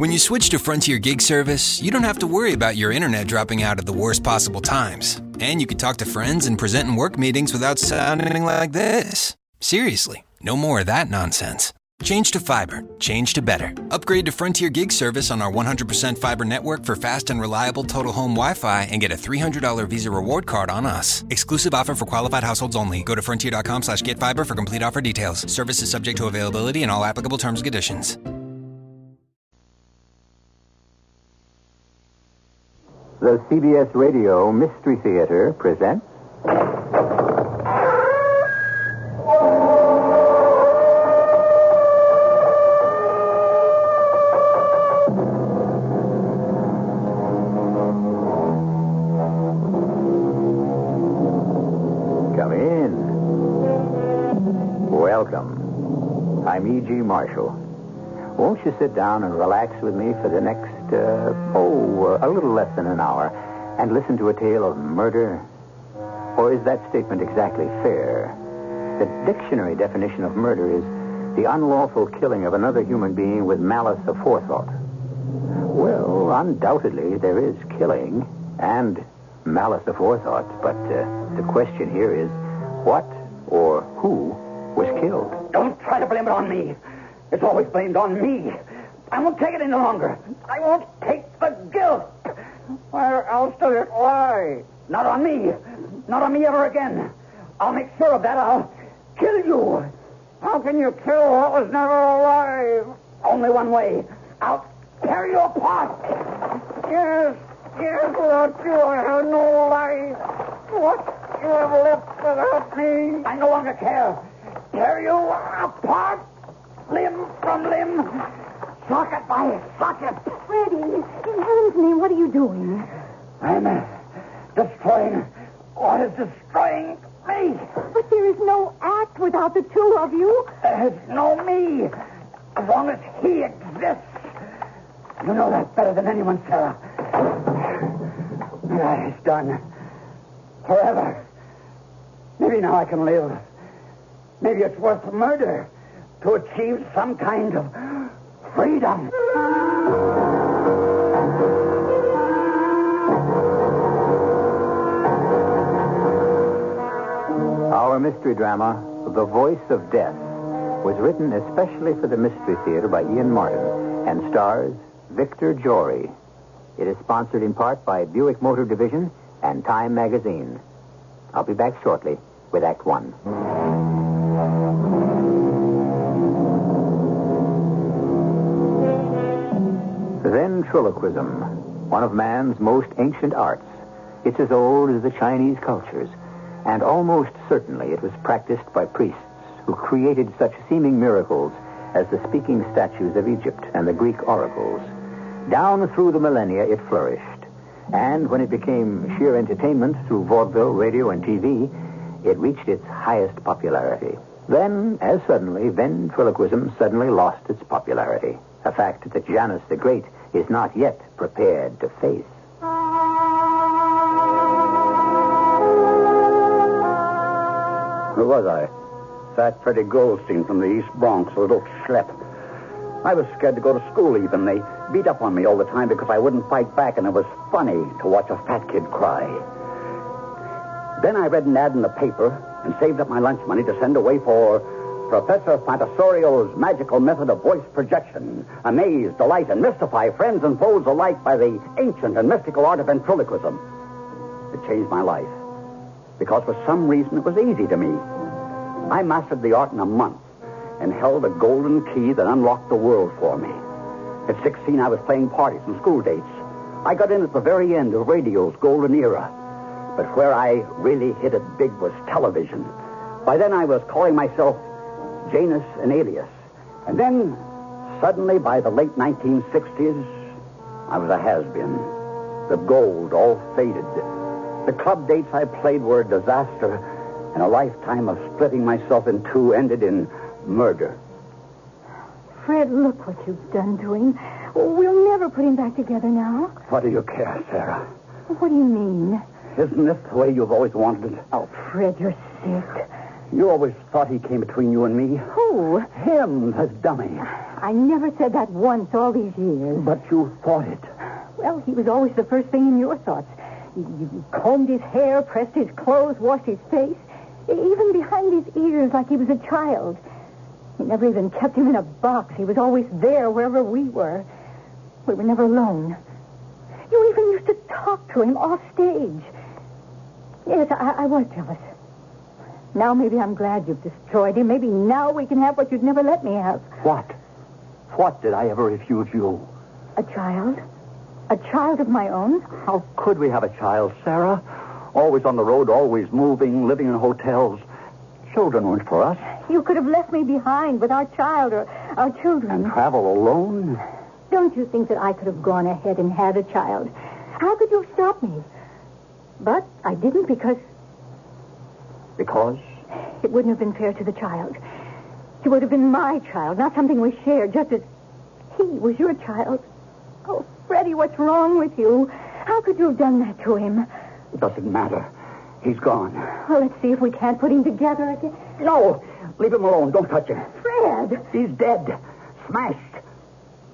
When you switch to Frontier Gig Service, you don't have to worry about your internet dropping out at the worst possible times. And you can talk to friends and present in work meetings without sounding like this. Seriously, no more of that nonsense. Change to fiber. Change to better. Upgrade to Frontier Gig Service on our 100% fiber network for fast and reliable total home Wi-Fi and get a $300 Visa reward card on us. Exclusive offer for qualified households only. Go to frontier.com slash get fiber for complete offer details. Service is subject to availability and all applicable terms and conditions. The CBS Radio Mystery Theater presents. Come in. Welcome. I'm E.G. Marshall. Won't you sit down and relax with me for the next, uh, oh, a little less than an hour and listen to a tale of murder? Or is that statement exactly fair? The dictionary definition of murder is the unlawful killing of another human being with malice aforethought. Well, undoubtedly there is killing and malice aforethought, but uh, the question here is what or who was killed? Don't try to blame it on me. It's always blamed on me. I won't take it any longer. I won't take the guilt. Where else does it lie? Not on me. Not on me ever again. I'll make sure of that. I'll kill you. How can you kill what was never alive? Only one way. I'll tear you apart. Yes, yes, without you I have no life. What you have left without me. I no longer care. Tear you apart, limb from limb, socket by socket. Freddie, in heaven's name, what are you doing? I'm uh, destroying what is destroying me. But there is no act without the two of you. There's no me. As long as he exists. You know that better than anyone, Sarah. That is done. Forever. Maybe now I can live. Maybe it's worth murder to achieve some kind of freedom. Our mystery drama, The Voice of Death, was written especially for the Mystery Theater by Ian Martin and stars Victor Jory. It is sponsored in part by Buick Motor Division and Time Magazine. I'll be back shortly with Act One. Ventriloquism, one of man's most ancient arts. It's as old as the Chinese cultures, and almost certainly it was practiced by priests who created such seeming miracles as the speaking statues of Egypt and the Greek oracles. Down through the millennia, it flourished. And when it became sheer entertainment through vaudeville, radio, and TV, it reached its highest popularity. Then, as suddenly, ventriloquism suddenly lost its popularity. A fact that Janus the Great is not yet prepared to face. Who was I? Fat Freddie Goldstein from the East Bronx, a little schlep. I was scared to go to school even. They beat up on me all the time because I wouldn't fight back, and it was funny to watch a fat kid cry. Then I read an ad in the paper and saved up my lunch money to send away for Professor Fantasorio's magical method of voice projection. Amaze, delight, and mystify friends and foes alike by the ancient and mystical art of ventriloquism. It changed my life because for some reason it was easy to me. I mastered the art in a month and held a golden key that unlocked the world for me. At 16, I was playing parties and school dates. I got in at the very end of radio's golden era. But where I really hit it big was television. By then, I was calling myself Janus and Alias. And then, suddenly, by the late 1960s, I was a has-been. The gold all faded. The club dates I played were a disaster, and a lifetime of splitting myself in two ended in murder. Fred, look what you've done to him. We'll never put him back together now. What do you care, Sarah? What do you mean? Isn't this the way you've always wanted it? Oh, Fred, you're sick. You always thought he came between you and me. Who? Him, the dummy. I never said that once all these years. But you thought it. Well, he was always the first thing in your thoughts. You, combed his hair, pressed his clothes, washed his face, even behind his ears like he was a child. You never even kept him in a box. He was always there wherever we were. We were never alone. You even used to talk to him off stage. Yes, I, I was jealous. Now maybe I'm glad you've destroyed him. Maybe now we can have what you'd never let me have. What? What did I ever refuse you? A child? A child of my own? How could we have a child, Sarah? Always on the road, always moving, living in hotels. Children weren't for us. You could have left me behind with our child or our children. And travel alone? Don't you think that I could have gone ahead and had a child? How could you stop me? But I didn't because Because? it wouldn't have been fair to the child. He would have been my child, not something we shared, just as he was your child. Oh, Freddie, what's wrong with you? How could you have done that to him? It doesn't matter. He's gone. Well, let's see if we can't put him together again. No! Leave him alone. Don't touch him. Fred! He's dead. Smashed.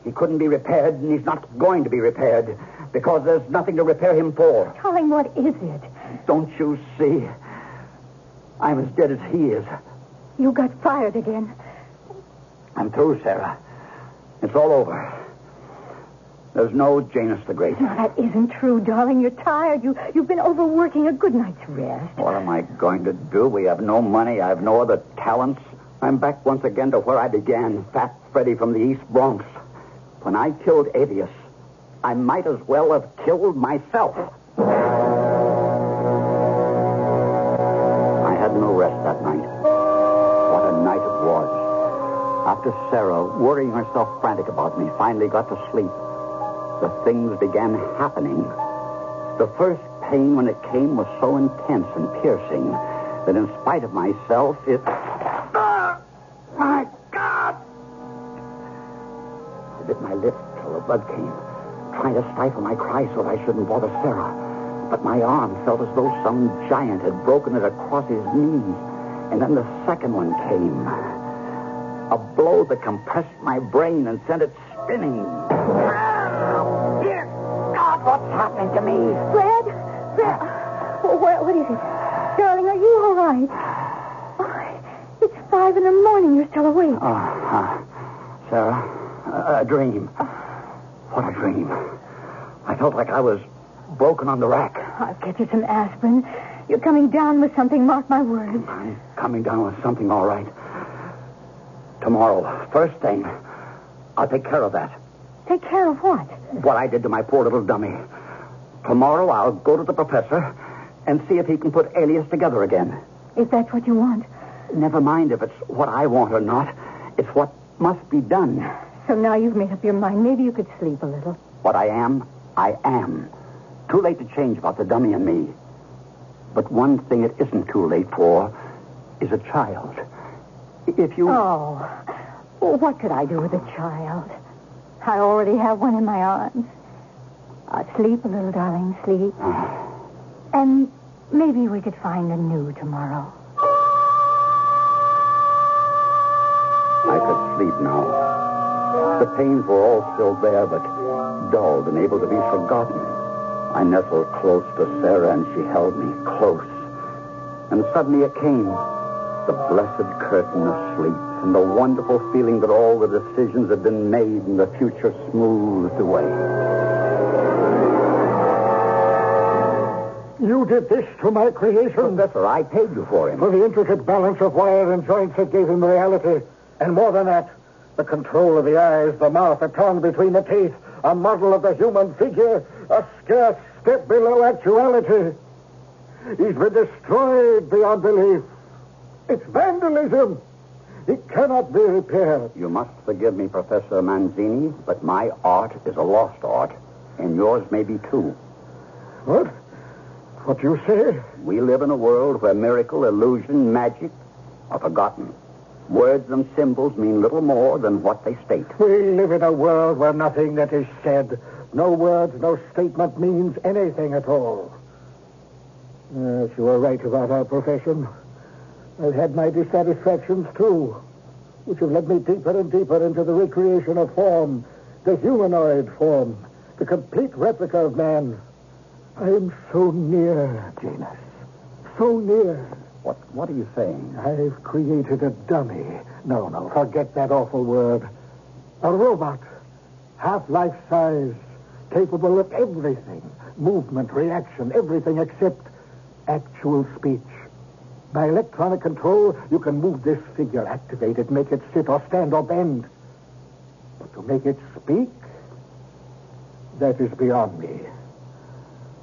He couldn't be repaired, and he's not going to be repaired because there's nothing to repair him for. Darling, what is it? Don't you see? I'm as dead as he is. You got fired again. I'm through, Sarah. It's all over. There's no Janus the Great. No, that isn't true, darling. You're tired. You, you've been overworking. A good night's rest. What am I going to do? We have no money. I have no other talents. I'm back once again to where I began, Fat Freddy from the East Bronx. When I killed Alias, I might as well have killed myself. After Sarah, worrying herself frantic about me, finally got to sleep, the things began happening. The first pain when it came was so intense and piercing that in spite of myself, it. Ah! My God! I bit my lip till the blood came, trying to stifle my cries so that I shouldn't bother Sarah. But my arm felt as though some giant had broken it across his knees. And then the second one came. A blow that compressed my brain and sent it spinning. Ah, Dear God, what's happening to me? Fred? Fred? Oh, what, what is it? Darling, are you all right? Oh, it's five in the morning. You're still awake. Oh, uh, Sarah, a, a dream. What a dream. I felt like I was broken on the rack. I'll get you some aspirin. You're coming down with something, mark my words. I'm coming down with something all right. Tomorrow, first thing, I'll take care of that. Take care of what? What I did to my poor little dummy. Tomorrow, I'll go to the professor and see if he can put Alias together again. If that's what you want. Never mind if it's what I want or not. It's what must be done. So now you've made up your mind. Maybe you could sleep a little. What I am, I am. Too late to change about the dummy and me. But one thing it isn't too late for is a child. If you. Oh. What could I do with a child? I already have one in my arms. Uh, sleep a little, darling. Sleep. And maybe we could find a new tomorrow. I could sleep now. The pains were all still there, but dulled and able to be forgotten. I nestled close to Sarah, and she held me close. And suddenly it came the blessed curtain of sleep, and the wonderful feeling that all the decisions had been made and the future smoothed away. You did this to my creation Professor, I paid you for him. for the intricate balance of wire and joints that gave him reality. And more than that, the control of the eyes, the mouth, the tongue between the teeth, a model of the human figure, a scarce step below actuality. He's been destroyed beyond belief. It's vandalism. It cannot be repaired. You must forgive me, Professor Manzini, but my art is a lost art, and yours may be too. What? What you say? We live in a world where miracle, illusion, magic are forgotten. Words and symbols mean little more than what they state. We live in a world where nothing that is said, no words, no statement means anything at all. Yes, you are right about our profession. I've had my dissatisfactions, too. which have led me deeper and deeper into the recreation of form, the humanoid form, the complete replica of man. I am so near, Janus. So near. What, what are you saying? I've created a dummy. No, no, forget that awful word. A robot, half life size, capable of everything movement, reaction, everything except actual speech. By electronic control, you can move this figure, activate it, make it sit or stand or bend. But to make it speak, that is beyond me.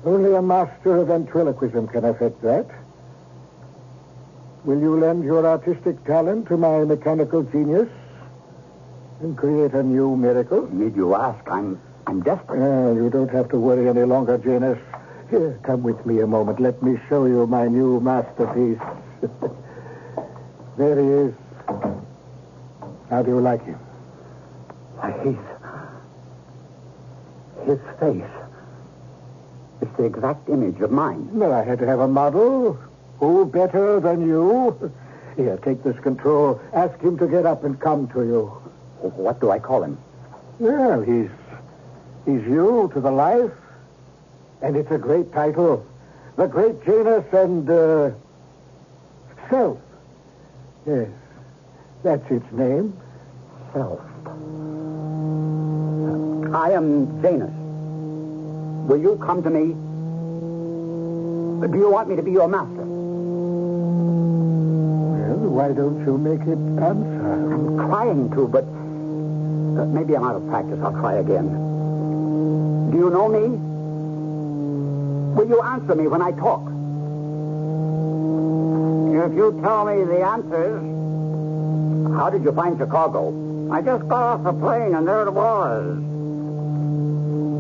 Only a master of ventriloquism can effect that. Will you lend your artistic talent to my mechanical genius and create a new miracle? Need you ask? I'm I'm desperate. Uh, you don't have to worry any longer, Janus. Here, come with me a moment. Let me show you my new masterpiece. there he is. How do you like him? Why, he's. His face. It's the exact image of mine. Well, I had to have a model. Who better than you? Here, take this control. Ask him to get up and come to you. What do I call him? Well, he's He's you to the life. And it's a great title. The Great Janus and, uh, Self. Yes. That's its name. Self. I am Janus. Will you come to me? Do you want me to be your master? Well, why don't you make it answer? I'm trying to, but uh, maybe I'm out of practice. I'll try again. Do you know me? Will you answer me when I talk? If you tell me the answers. How did you find Chicago? I just got off the plane and there it was.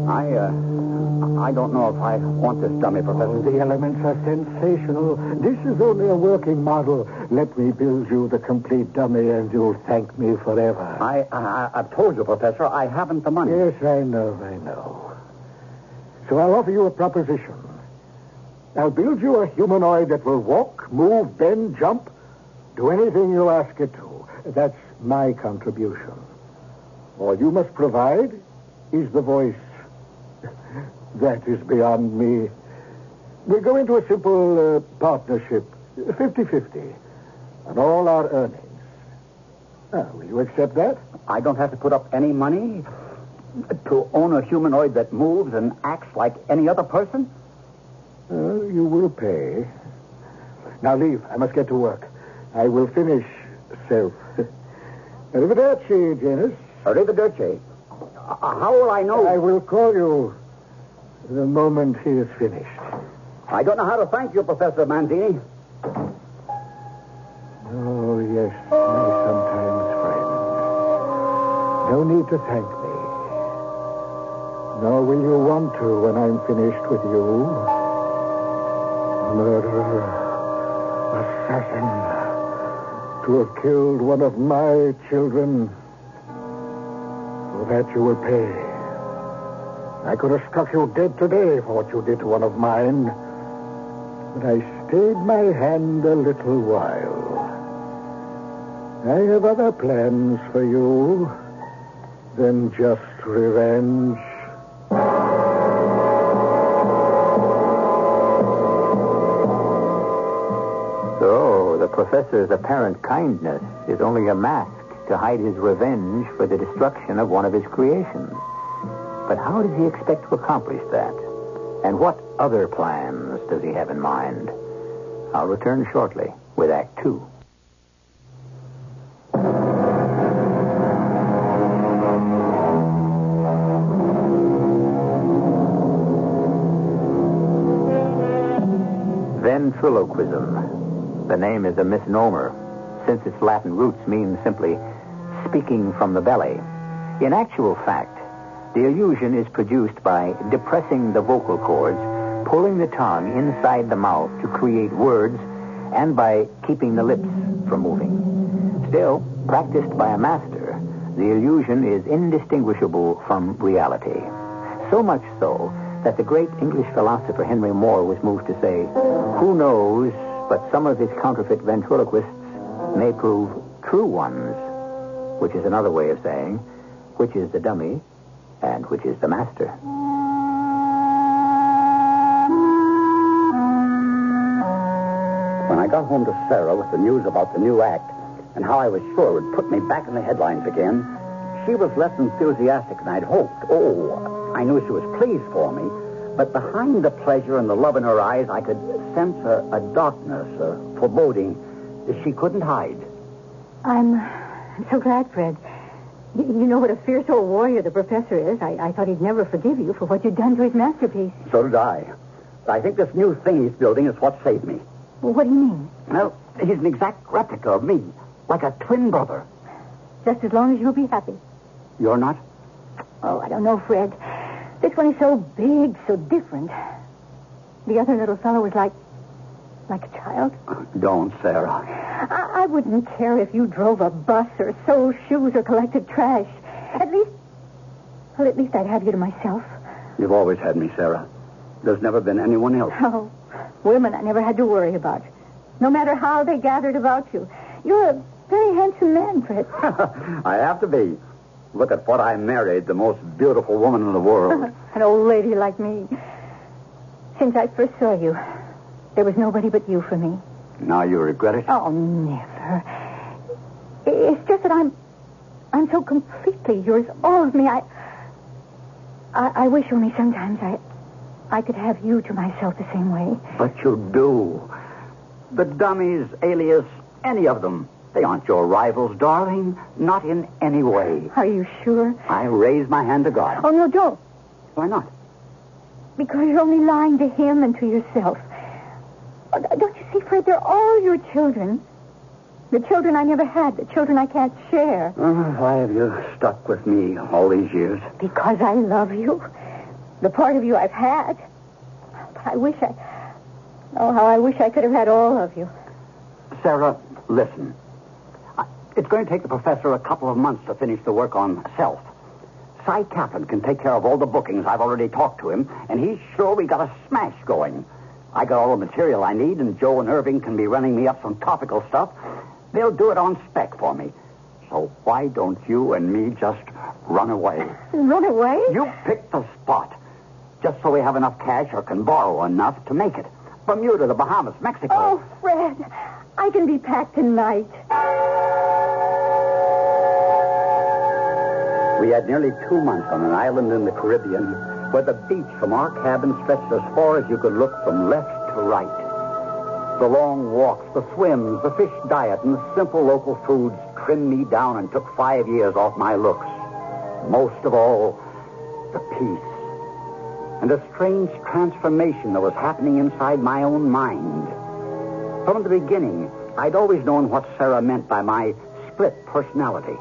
I, uh, I don't know if I want this dummy, Professor. Oh, the elements are sensational. This is only a working model. Let me build you the complete dummy, and you'll thank me forever. I, I, I've told you, Professor, I haven't the money. Yes, I know, I know. So I'll offer you a proposition. I'll build you a humanoid that will walk, move, bend, jump, do anything you ask it to. That's my contribution. All you must provide is the voice. that is beyond me. We'll go into a simple uh, partnership, 50-50, on all our earnings. Now, will you accept that? I don't have to put up any money? To own a humanoid that moves and acts like any other person? Uh, you will pay. Now leave. I must get to work. I will finish self. Arrivederci, Janus. Arrivederci. Uh, how will I know? I will call you the moment he is finished. I don't know how to thank you, Professor Manzini. Oh, yes, my sometimes friend. No need to thank me. Nor will you want to when I'm finished with you. Murderer, assassin, to have killed one of my children. For that you will pay. I could have struck you dead today for what you did to one of mine. But I stayed my hand a little while. I have other plans for you than just revenge. Professor's apparent kindness is only a mask to hide his revenge for the destruction of one of his creations. But how does he expect to accomplish that? And what other plans does he have in mind? I'll return shortly with Act Two. Ventriloquism. The name is a misnomer, since its Latin roots mean simply speaking from the belly. In actual fact, the illusion is produced by depressing the vocal cords, pulling the tongue inside the mouth to create words, and by keeping the lips from moving. Still, practiced by a master, the illusion is indistinguishable from reality. So much so that the great English philosopher Henry Moore was moved to say, Who knows but some of his counterfeit ventriloquists may prove true ones which is another way of saying which is the dummy and which is the master. When I got home to Sarah with the news about the new act and how I was sure it would put me back in the headlines again, she was less enthusiastic than I'd hoped. Oh, I knew she was pleased for me, but behind the pleasure and the love in her eyes, I could sense a, a darkness, a foreboding that she couldn't hide. I'm, I'm so glad, Fred. You know what a fierce old warrior the professor is. I, I thought he'd never forgive you for what you'd done to his masterpiece. So did I. I think this new thing he's building is what saved me. Well, what do you mean? Well, he's an exact replica of me, like a twin brother. Just as long as you'll be happy. You're not? Oh, I don't know, Fred. This one is so big, so different. The other little fellow was like, like a child. Don't, Sarah. I, I wouldn't care if you drove a bus or sold shoes or collected trash. At least, well, at least I'd have you to myself. You've always had me, Sarah. There's never been anyone else. Oh, women I never had to worry about. No matter how they gathered about you. You're a very handsome man, Fred. I have to be. Look at what I married, the most beautiful woman in the world. An old lady like me. Since I first saw you, there was nobody but you for me. now you regret it? Oh, never. It's just that I'm, I'm so completely yours, oh, all of me. I, I, I wish only sometimes I, I could have you to myself the same way. But you do. The dummies, alias, any of them. They aren't your rivals, darling. Not in any way. Are you sure? I raise my hand to God. Oh no, don't. Why not? Because you're only lying to him and to yourself. Oh, Don't you see, Fred? They're all your children. The children I never had. The children I can't share. Oh, why have you stuck with me all these years? Because I love you. The part of you I've had. But I wish I. Oh, how I wish I could have had all of you. Sarah, listen. It's going to take the professor a couple of months to finish the work on self. Cy Kaplan can take care of all the bookings. I've already talked to him, and he's sure we got a smash going. I got all the material I need, and Joe and Irving can be running me up some topical stuff. They'll do it on spec for me. So why don't you and me just run away? Run away? You pick the spot. Just so we have enough cash or can borrow enough to make it. Bermuda, the Bahamas, Mexico. Oh, Fred. I can be packed tonight. We had nearly two months on an island in the Caribbean where the beach from our cabin stretched as far as you could look from left to right. The long walks, the swims, the fish diet, and the simple local foods trimmed me down and took five years off my looks. Most of all, the peace. And a strange transformation that was happening inside my own mind. From the beginning, I'd always known what Sarah meant by my split personality.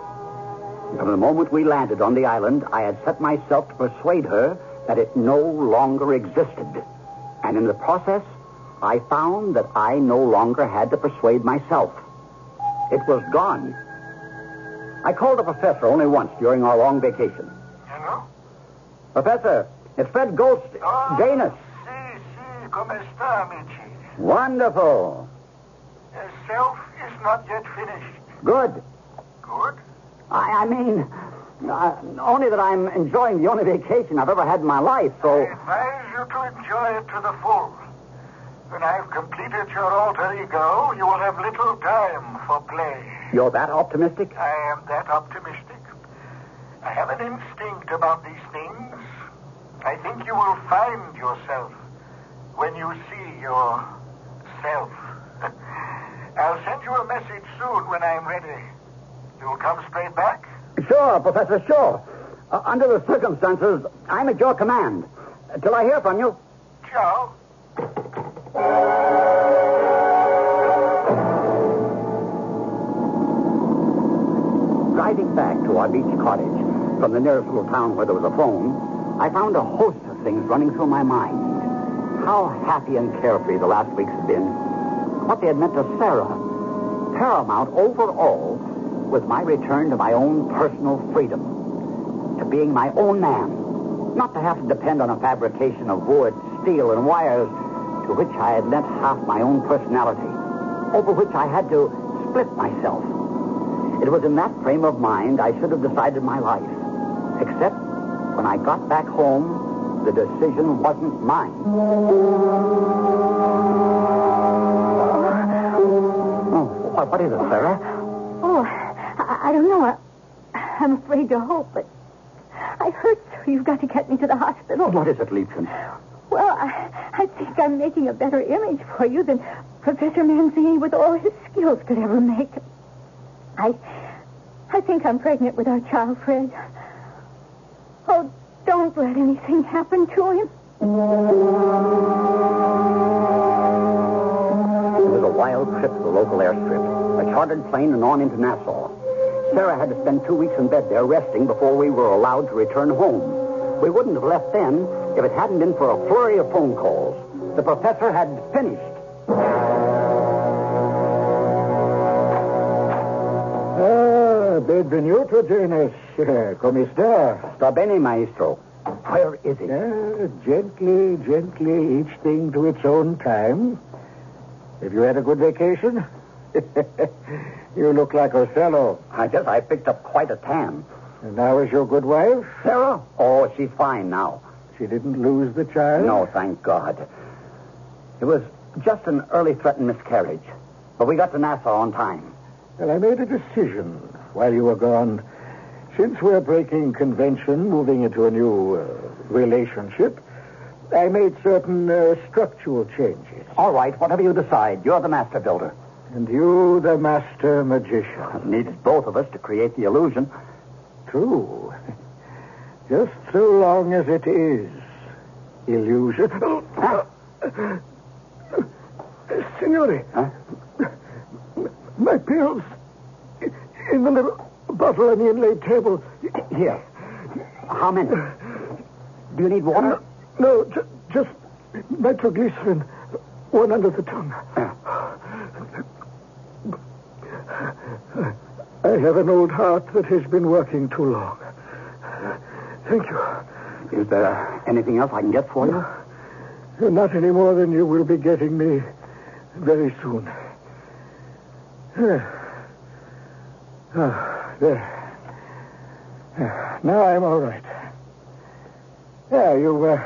From the moment we landed on the island, I had set myself to persuade her that it no longer existed. And in the process, I found that I no longer had to persuade myself. It was gone. I called the professor only once during our long vacation. Hello? Professor, it's Fred Goldstein. Oh, Janus. Si, si, come sta, amici? Wonderful. Uh, self is not yet finished. Good. Good? I, I mean, uh, only that I'm enjoying the only vacation I've ever had in my life, so. I advise you to enjoy it to the full. When I've completed your alter ego, you will have little time for play. You're that optimistic? I am that optimistic. I have an instinct about these things. I think you will find yourself when you see yourself. I'll send you a message soon when I'm ready. You'll come straight back? Sure, Professor, sure. Uh, under the circumstances, I'm at your command. Uh, till I hear from you. Ciao. Driving back to our beach cottage from the nearest little town where there was a phone, I found a host of things running through my mind. How happy and carefree the last weeks had been. What they had meant to Sarah. Paramount over all was my return to my own personal freedom. To being my own man. Not to have to depend on a fabrication of wood, steel, and wires to which I had lent half my own personality. Over which I had to split myself. It was in that frame of mind I should have decided my life. Except when I got back home, the decision wasn't mine. Oh, what, is it, Sarah? I, don't know. I, I'm afraid to hope, but I hurt so you've got to get me to the hospital. What is it, Liebchen? Well, I, I think I'm making a better image for you than Professor Manzini with all his skills could ever make. I, I think I'm pregnant with our child, Fred. Oh, don't let anything happen to him. It was a wild trip to the local airstrip, a chartered plane and on into Nassau. Sarah had to spend two weeks in bed there resting before we were allowed to return home. We wouldn't have left then if it hadn't been for a flurry of phone calls. The professor had finished. Ah, benvenuto, Janus. Come sta? Sta bene, maestro. Where is he? Ah, gently, gently, each thing to its own time. Have you had a good vacation? you look like Othello. I guess I picked up quite a tan. And now is your good wife? Sarah? Oh, she's fine now. She didn't lose the child? No, thank God. It was just an early threatened miscarriage. But we got to Nassau on time. Well, I made a decision while you were gone. Since we're breaking convention, moving into a new uh, relationship, I made certain uh, structural changes. All right, whatever you decide. You're the master builder. And you, the master magician. It needs both of us to create the illusion. True. Just so long as it is illusion. Signore, Huh? my pills in the little bottle on the inlaid table. Here. How many? Do you need? Uh, no, ju- just nitroglycerin, one under the tongue. I have an old heart that has been working too long. Thank you. Is there anything else I can get for you? Not any more than you will be getting me very soon. Ah, there. Ah, Now I'm all right. Yeah, you, uh,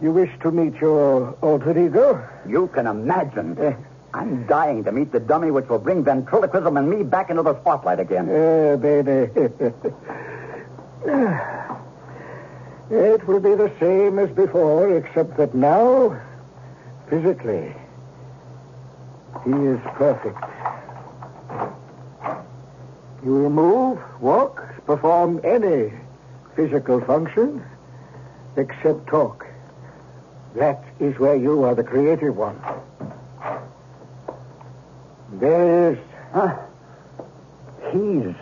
you wish to meet your alter ego? You can imagine. Eh. I'm dying to meet the dummy which will bring ventriloquism and me back into the spotlight again. Uh, baby. it will be the same as before, except that now, physically, he is perfect. You will move, walk, perform any physical function except talk. That is where you are the creative one. There is Huh? He's.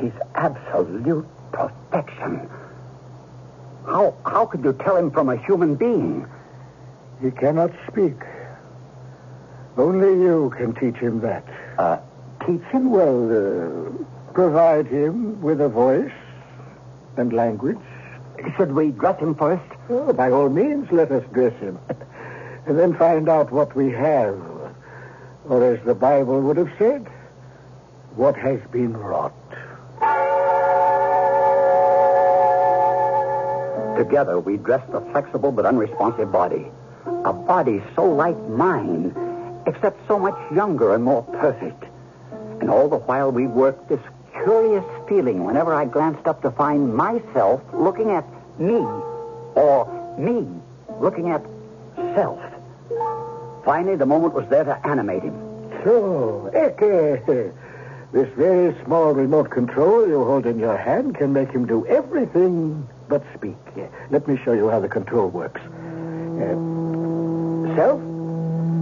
He's absolute perfection. How, how could you tell him from a human being? He cannot speak. Only you can teach him that. Uh, Teach him? Well, uh, provide him with a voice and language. should we dress him first? Oh, by all means, let us dress him. and then find out what we have. Or as the Bible would have said, what has been wrought. Together, we dressed the flexible but unresponsive body. A body so like mine, except so much younger and more perfect. And all the while we worked this curious feeling whenever I glanced up to find myself looking at me, or me looking at self. Finally, the moment was there to animate him. So, Eke, this very small remote control you hold in your hand can make him do everything but speak. Let me show you how the control works. Uh, Self,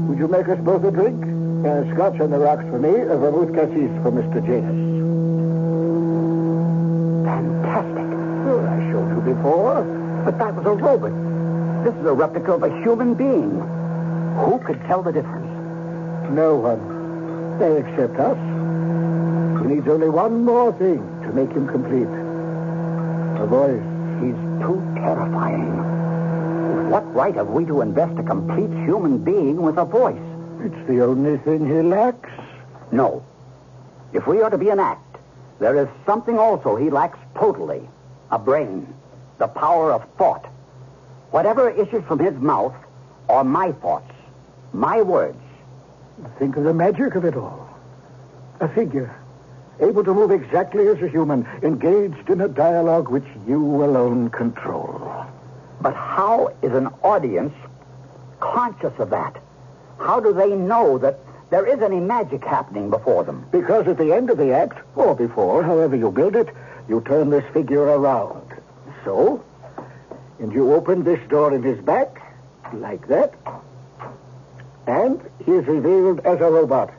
would you make us both a drink? Uh, scotch on the rocks for me, a vermouth cassis for Mr. Janus. Fantastic. Oh, I showed you before. But that was a robot. This is a replica of a human being. Who could tell the difference? No one. They accept us. He needs only one more thing to make him complete. A voice. He's too terrifying. What right have we to invest a complete human being with a voice? It's the only thing he lacks. No. If we are to be an act, there is something also he lacks totally a brain, the power of thought. Whatever issues from his mouth are my thoughts, my words. Think of the magic of it all. A figure, able to move exactly as a human, engaged in a dialogue which you alone control. But how is an audience conscious of that? How do they know that there is any magic happening before them? Because at the end of the act, or before, however you build it, you turn this figure around. So, and you open this door in his back, like that, and he is revealed as a robot.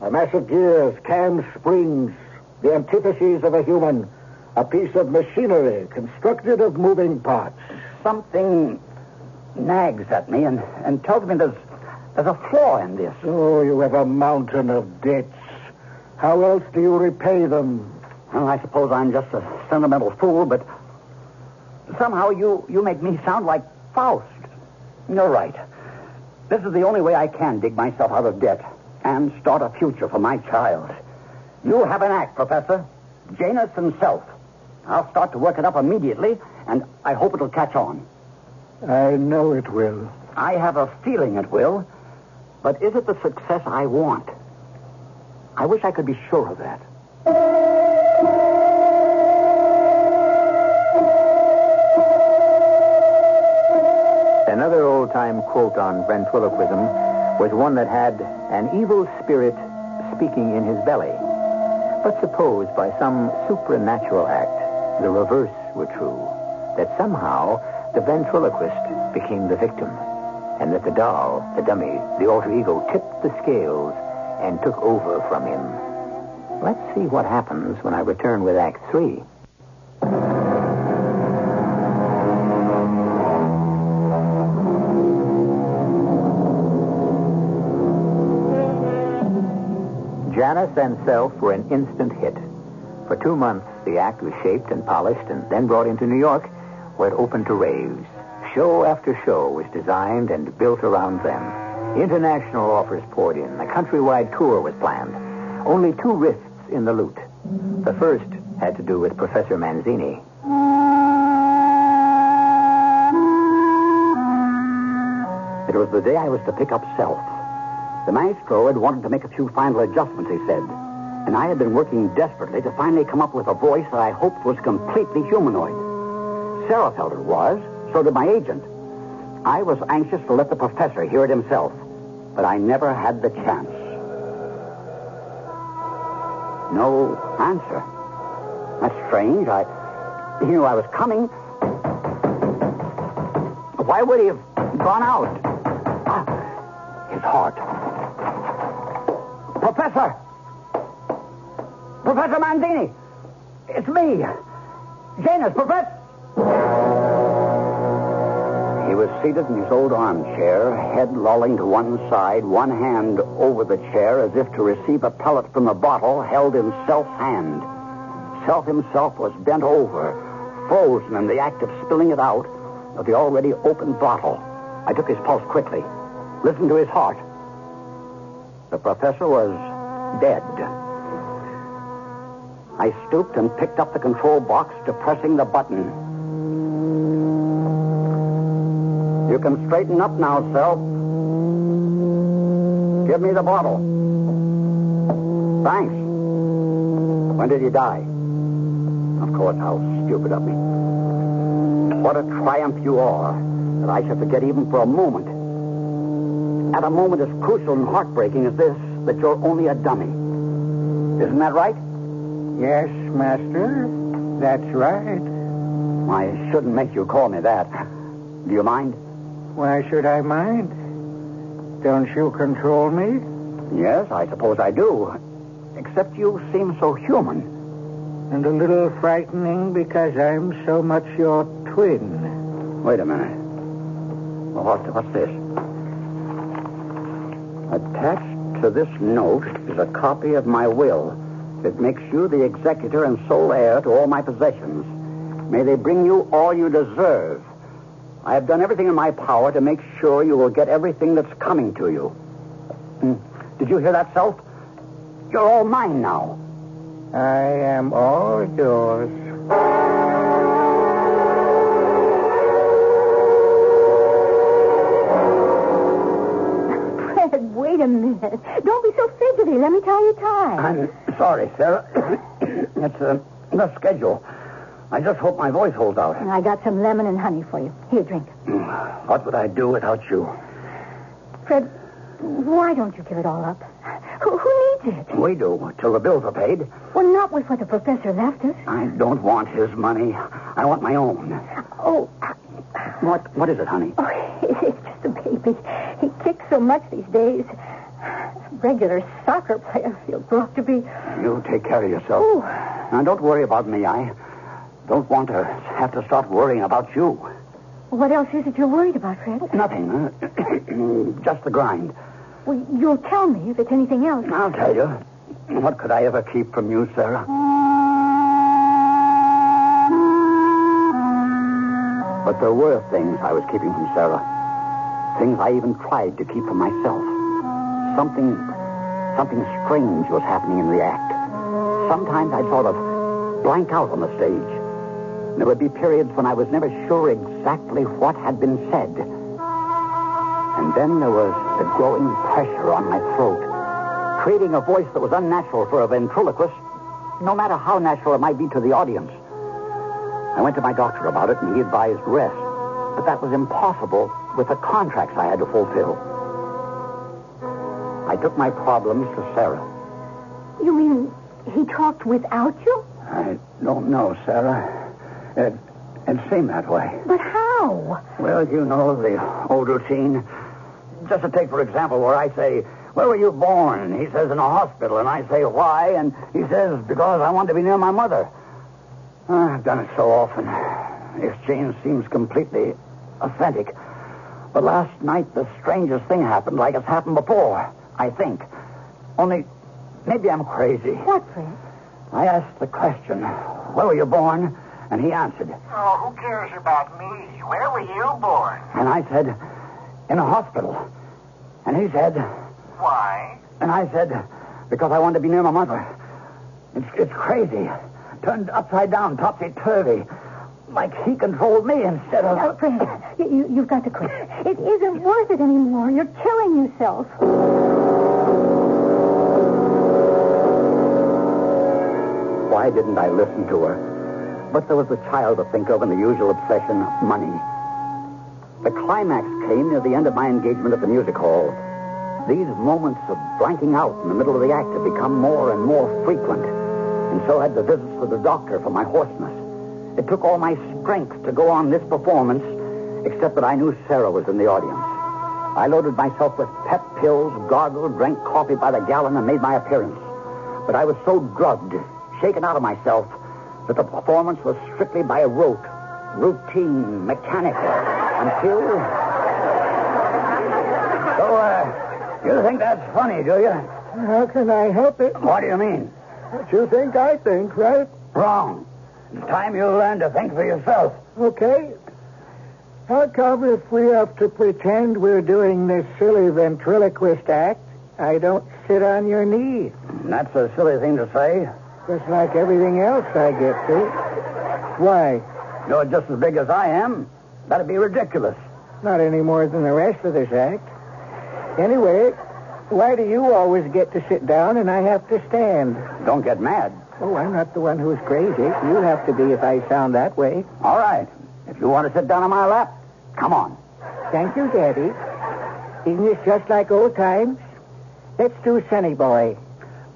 A mass of gears, cams, springs, the antitheses of a human. A piece of machinery constructed of moving parts. Something nags at me and, and tells me there's, there's a flaw in this. Oh, you have a mountain of debts. How else do you repay them? Well, I suppose I'm just a sentimental fool, but somehow you, you make me sound like Faust. You're right. This is the only way I can dig myself out of debt and start a future for my child. You have an act, Professor. Janus himself. I'll start to work it up immediately, and I hope it'll catch on. I know it will. I have a feeling it will, but is it the success I want? I wish I could be sure of that. Another old time quote on ventriloquism was one that had an evil spirit speaking in his belly. But suppose by some supernatural act the reverse were true, that somehow the ventriloquist became the victim, and that the doll, the dummy, the alter ego tipped the scales and took over from him. Let's see what happens when I return with Act Three. Self were an instant hit. For two months, the act was shaped and polished and then brought into New York, where it opened to raves. Show after show was designed and built around them. International offers poured in. A countrywide tour was planned. Only two rifts in the lute. The first had to do with Professor Manzini. It was the day I was to pick up Self. The maestro had wanted to make a few final adjustments, he said. And I had been working desperately to finally come up with a voice that I hoped was completely humanoid. Sarah felt it was, so did my agent. I was anxious to let the professor hear it himself, but I never had the chance. No answer. That's strange. I. He knew I was coming. Why would he have gone out? Ah, his heart. Professor! Professor Manzini! It's me! Janus, Professor! He was seated in his old armchair, head lolling to one side, one hand over the chair as if to receive a pellet from a bottle held in Self's hand. Self himself was bent over, frozen in the act of spilling it out of the already open bottle. I took his pulse quickly, listened to his heart. The professor was dead. I stooped and picked up the control box, depressing the button. You can straighten up now, Self. Give me the bottle. Thanks. When did he die? Of course, how stupid of me. What a triumph you are that I should forget even for a moment. At a moment as crucial and heartbreaking as this, that you're only a dummy. Isn't that right? Yes, Master. That's right. I shouldn't make you call me that. Do you mind? Why should I mind? Don't you control me? Yes, I suppose I do. Except you seem so human. And a little frightening because I'm so much your twin. Wait a minute. Well, what's, what's this? Attached to this note is a copy of my will. It makes you the executor and sole heir to all my possessions. May they bring you all you deserve. I have done everything in my power to make sure you will get everything that's coming to you. Hmm. Did you hear that, Self? You're all mine now. I am all yours. A minute. Don't be so fidgety. Let me tie your tie. I'm sorry, Sarah. it's uh, the schedule. I just hope my voice holds out. I got some lemon and honey for you. Here, drink. What would I do without you? Fred, why don't you give it all up? Who, who needs it? We do, till the bills are paid. Well, not with what the professor left us. I don't want his money. I want my own. Oh, What? What is it, honey? oh it's just a baby. He kicks so much these days. Regular soccer player You'll grow up to be. You take care of yourself. Oh, Now, don't worry about me. I don't want to have to start worrying about you. what else is it you're worried about, Fred? Nothing. just the grind. Well, you'll tell me if it's anything else. I'll tell you. What could I ever keep from you, Sarah? But there were things I was keeping from Sarah. Things I even tried to keep from myself. Something, something strange was happening in the act. Sometimes I'd sort of blank out on the stage. There would be periods when I was never sure exactly what had been said. And then there was the growing pressure on my throat, creating a voice that was unnatural for a ventriloquist, no matter how natural it might be to the audience. I went to my doctor about it, and he advised rest. But that was impossible with the contracts I had to fulfill. I took my problems to Sarah. You mean he talked without you? I don't know, Sarah. It, it seemed that way. But how? Well, you know the old routine. Just to take, for example, where I say, Where were you born? He says, In a hospital. And I say, Why? And he says, Because I want to be near my mother. Uh, I've done it so often. The exchange seems completely authentic. But last night, the strangest thing happened, like it's happened before, I think. Only, maybe I'm crazy. What, Fred? I asked the question, Where were you born? And he answered. Oh, who cares about me? Where were you born? And I said, In a hospital. And he said, Why? And I said, because I wanted to be near my mother. It's, it's crazy. Turned upside down, topsy-turvy. Like he controlled me instead of... Oh, Fred, you, you, you've got to quit. It isn't worth it anymore. You're killing yourself. Why didn't I listen to her? But there was the child to think of and the usual obsession, money. The climax came near the end of my engagement at the music hall. These moments of blanking out in the middle of the act had become more and more frequent. And so had the visits to the doctor for my hoarseness. It took all my strength to go on this performance, except that I knew Sarah was in the audience. I loaded myself with pep pills, gargled, drank coffee by the gallon, and made my appearance. But I was so drugged, shaken out of myself, that the performance was strictly by rote, routine, mechanical, until. So, uh, you think that's funny, do you? How can I help it? What do you mean? What you think, I think, right? Wrong. It's time you learn to think for yourself. Okay. How come if we have to pretend we're doing this silly ventriloquist act, I don't sit on your knee? That's a silly thing to say. Just like everything else I get to. Why? You're just as big as I am. That'd be ridiculous. Not any more than the rest of this act. Anyway, why do you always get to sit down and I have to stand? Don't get mad. Oh, I'm not the one who's crazy. You have to be if I sound that way. All right. If you want to sit down on my lap, come on. Thank you, Daddy. Isn't this just like old times? Let's do Sonny Boy.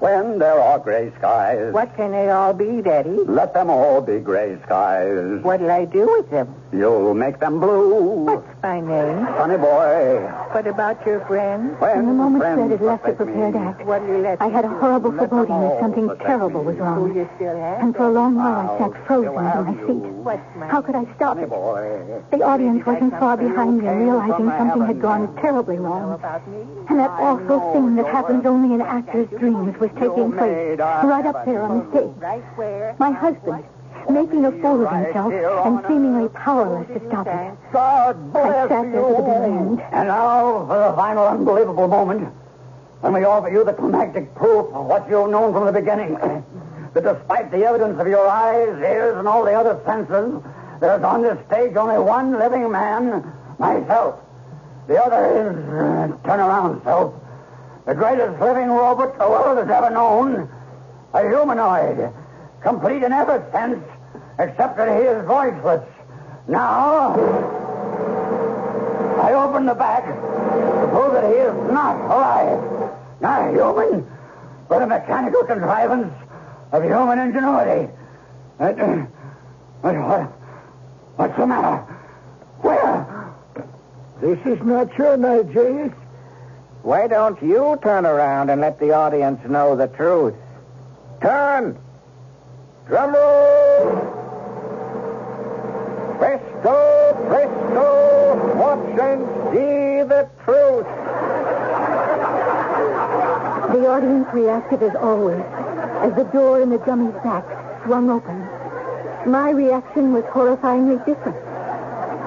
When there are gray skies, What can they all be, Daddy? let them all be gray skies. What'll I do with them? You'll make them blue. What's my name? Sonny boy. What about your friend? When In the moment friends Fred had left the forsake prepared me, act, What'll you let I had a horrible foreboding that something terrible me. was Who wrong. you still have? And for a long while I I'll sat frozen still in have my you. seat. What's my How could I stop Sonny it? boy. The audience wasn't far behind me, realizing from something had gone terribly wrong. about me? And that awful thing that happens only in actors' dreams was taking place right up there on the stage. Right where? My husband, making a fool of himself and seemingly powerless to stop it. God I bless sat there to the end. And now for the final unbelievable moment when we offer you the climactic proof of what you've known from the beginning. that despite the evidence of your eyes, ears, and all the other senses, there's on this stage only one living man, myself. The other is, uh, turn around, self, the greatest living robot the world has ever known, a humanoid, complete in every sense, except that he is voiceless. Now, I open the back to prove that he is not alive, not human, but a mechanical contrivance of human ingenuity. What, what, what's the matter? Where? This is not your night, James. Why don't you turn around and let the audience know the truth? Turn! Drum roll! Presto, presto! Watch and see the truth! The audience reacted as always, as the door in the dummy sack swung open. My reaction was horrifyingly different,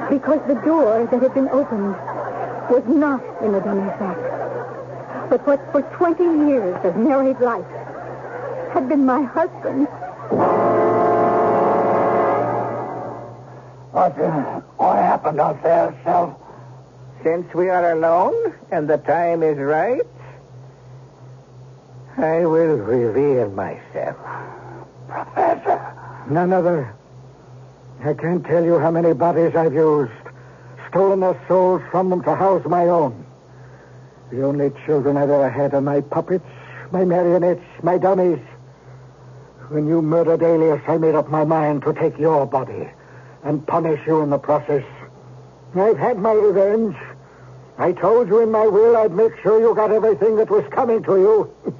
because the door that had been opened was not in the dummy sack, but what for 20 years of married life had been my husband. What, uh, what happened out there, Self? Since we are alone and the time is right, I will reveal myself. Professor. None other. I can't tell you how many bodies I've used, stolen their souls from them to house my own. The only children I've ever had are my puppets, my marionettes, my dummies. When you murdered Alias, I made up my mind to take your body and punish you in the process. I've had my revenge. I told you in my will I'd make sure you got everything that was coming to you.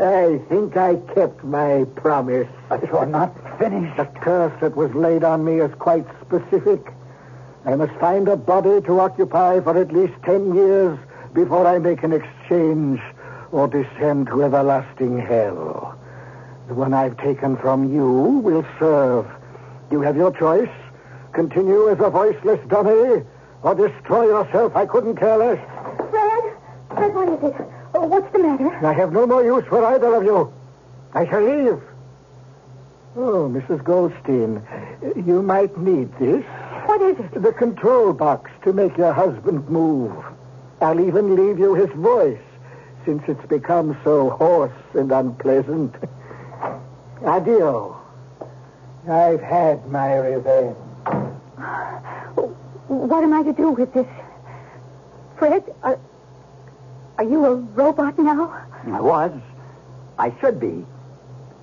I think I kept my promise. But you're not finished. The curse that was laid on me is quite specific. I must find a body to occupy for at least ten years before I make an exchange or descend to everlasting hell. The one I've taken from you will serve. You have your choice. Continue as a voiceless dummy or destroy yourself. I couldn't care less. Fred? Fred, what is it? Oh, what's the matter? I have no more use for either of you. I shall leave. Oh, Mrs. Goldstein, you might need this. What is it? The control box to make your husband move. I'll even leave you his voice, since it's become so hoarse and unpleasant. Addio. I've had my revenge. What am I to do with this? Fred, are, are you a robot now? I was. I should be.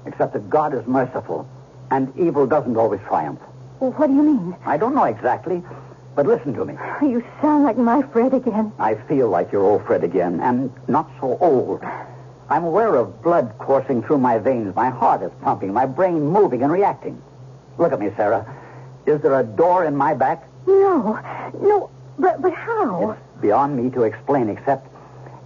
Except that God is merciful, and evil doesn't always triumph. What do you mean? I don't know exactly, but listen to me. You sound like my Fred again. I feel like your old Fred again, and not so old. I'm aware of blood coursing through my veins. My heart is pumping, my brain moving and reacting. Look at me, Sarah. Is there a door in my back? No, no, but but how? It's beyond me to explain, except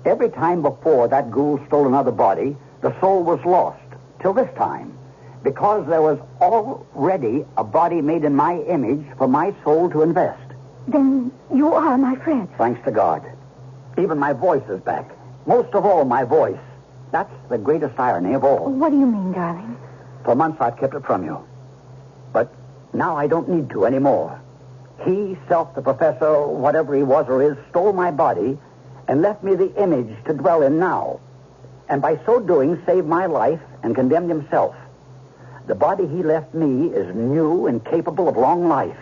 every time before that ghoul stole another body, the soul was lost. Till this time. Because there was already a body made in my image for my soul to invest. Then you are my friend. Thanks to God. Even my voice is back. Most of all, my voice. That's the greatest irony of all. What do you mean, darling? For months I've kept it from you. But now I don't need to anymore. He, self, the professor, whatever he was or is, stole my body and left me the image to dwell in now. And by so doing, saved my life and condemned himself. The body he left me is new and capable of long life.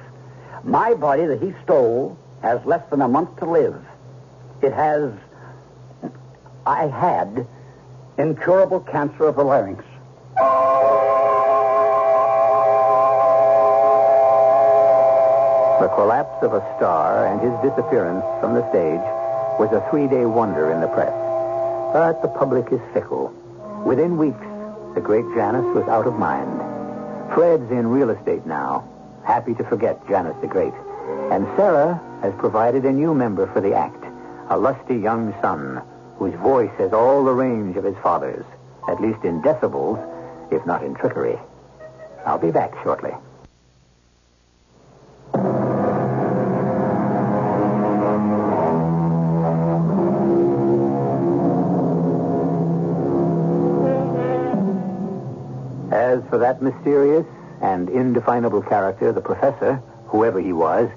My body that he stole has less than a month to live. It has. I had incurable cancer of the larynx. The collapse of a star and his disappearance from the stage was a three-day wonder in the press. But the public is fickle. Within weeks, the great Janus was out of mind. Fred's in real estate now, happy to forget Janus the Great. And Sarah has provided a new member for the act, a lusty young son whose voice has all the range of his father's, at least in decibels, if not in trickery. I'll be back shortly. For that mysterious and indefinable character, the professor, whoever he was,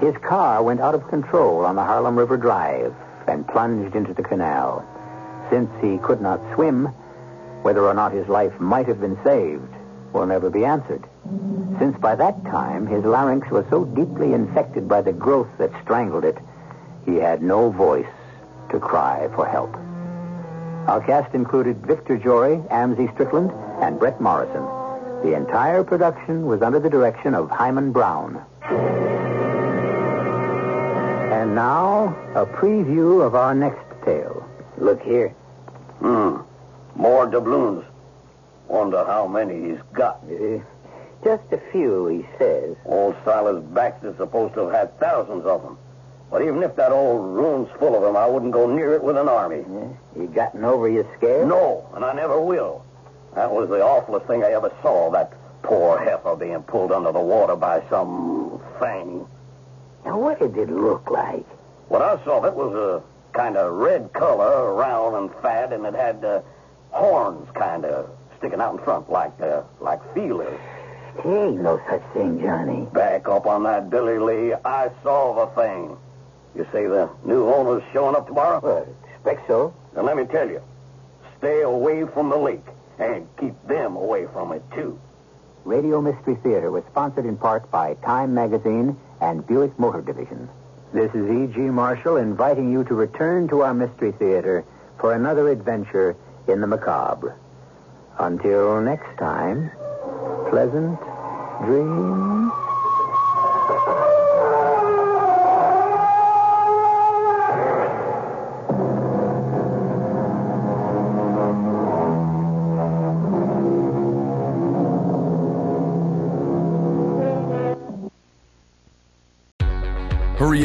his car went out of control on the Harlem River Drive and plunged into the canal. Since he could not swim, whether or not his life might have been saved will never be answered. Since by that time his larynx was so deeply infected by the growth that strangled it, he had no voice to cry for help. Our cast included Victor Jory, Amzie Strickland, and Bret Morrison. The entire production was under the direction of Himan Brown. And now, a preview of our next tale. Look here. Hmm. More doubloons. Wonder how many he's got. Uh, just a few, he says. Old Silas Baxter's supposed to have had thousands of them. But even if that old room's full of them, I wouldn't go near it with an army. Yeah. You gotten over your scare? No, and I never will. That was the awfulest thing I ever saw, that poor heifer being pulled under the water by some thing. Now, what did it look like? What I saw, of it was a kind of red color, round and fat, and it had uh, horns kind of sticking out in front like uh, like feelers. There ain't no such thing, Johnny. Back up on that, Billy Lee. I saw the thing. You say the new owner's showing up tomorrow? Well, expect so. Then let me tell you, stay away from the lake and keep them away from it, too. Radio Mystery Theater was sponsored in part by Time Magazine and Buick Motor Division. This is E.G. Marshall inviting you to return to our Mystery Theater for another adventure in the macabre. Until next time, pleasant dreams.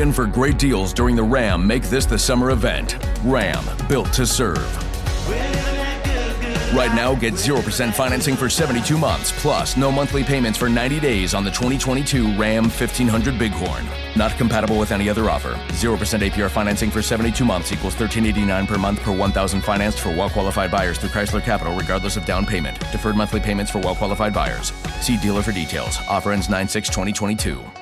In for great deals during the RAM Make This the Summer event. RAM, built to serve. Right now, get 0% financing for 72 months, plus no monthly payments for 90 days on the 2022 Ram 1500 Bighorn. Not compatible with any other offer. 0% APR financing for 72 months equals 1389 per month per 1000 financed for well-qualified buyers through Chrysler Capital regardless of down payment. Deferred monthly payments for well-qualified buyers. See dealer for details. Offer ends 9-6-2022.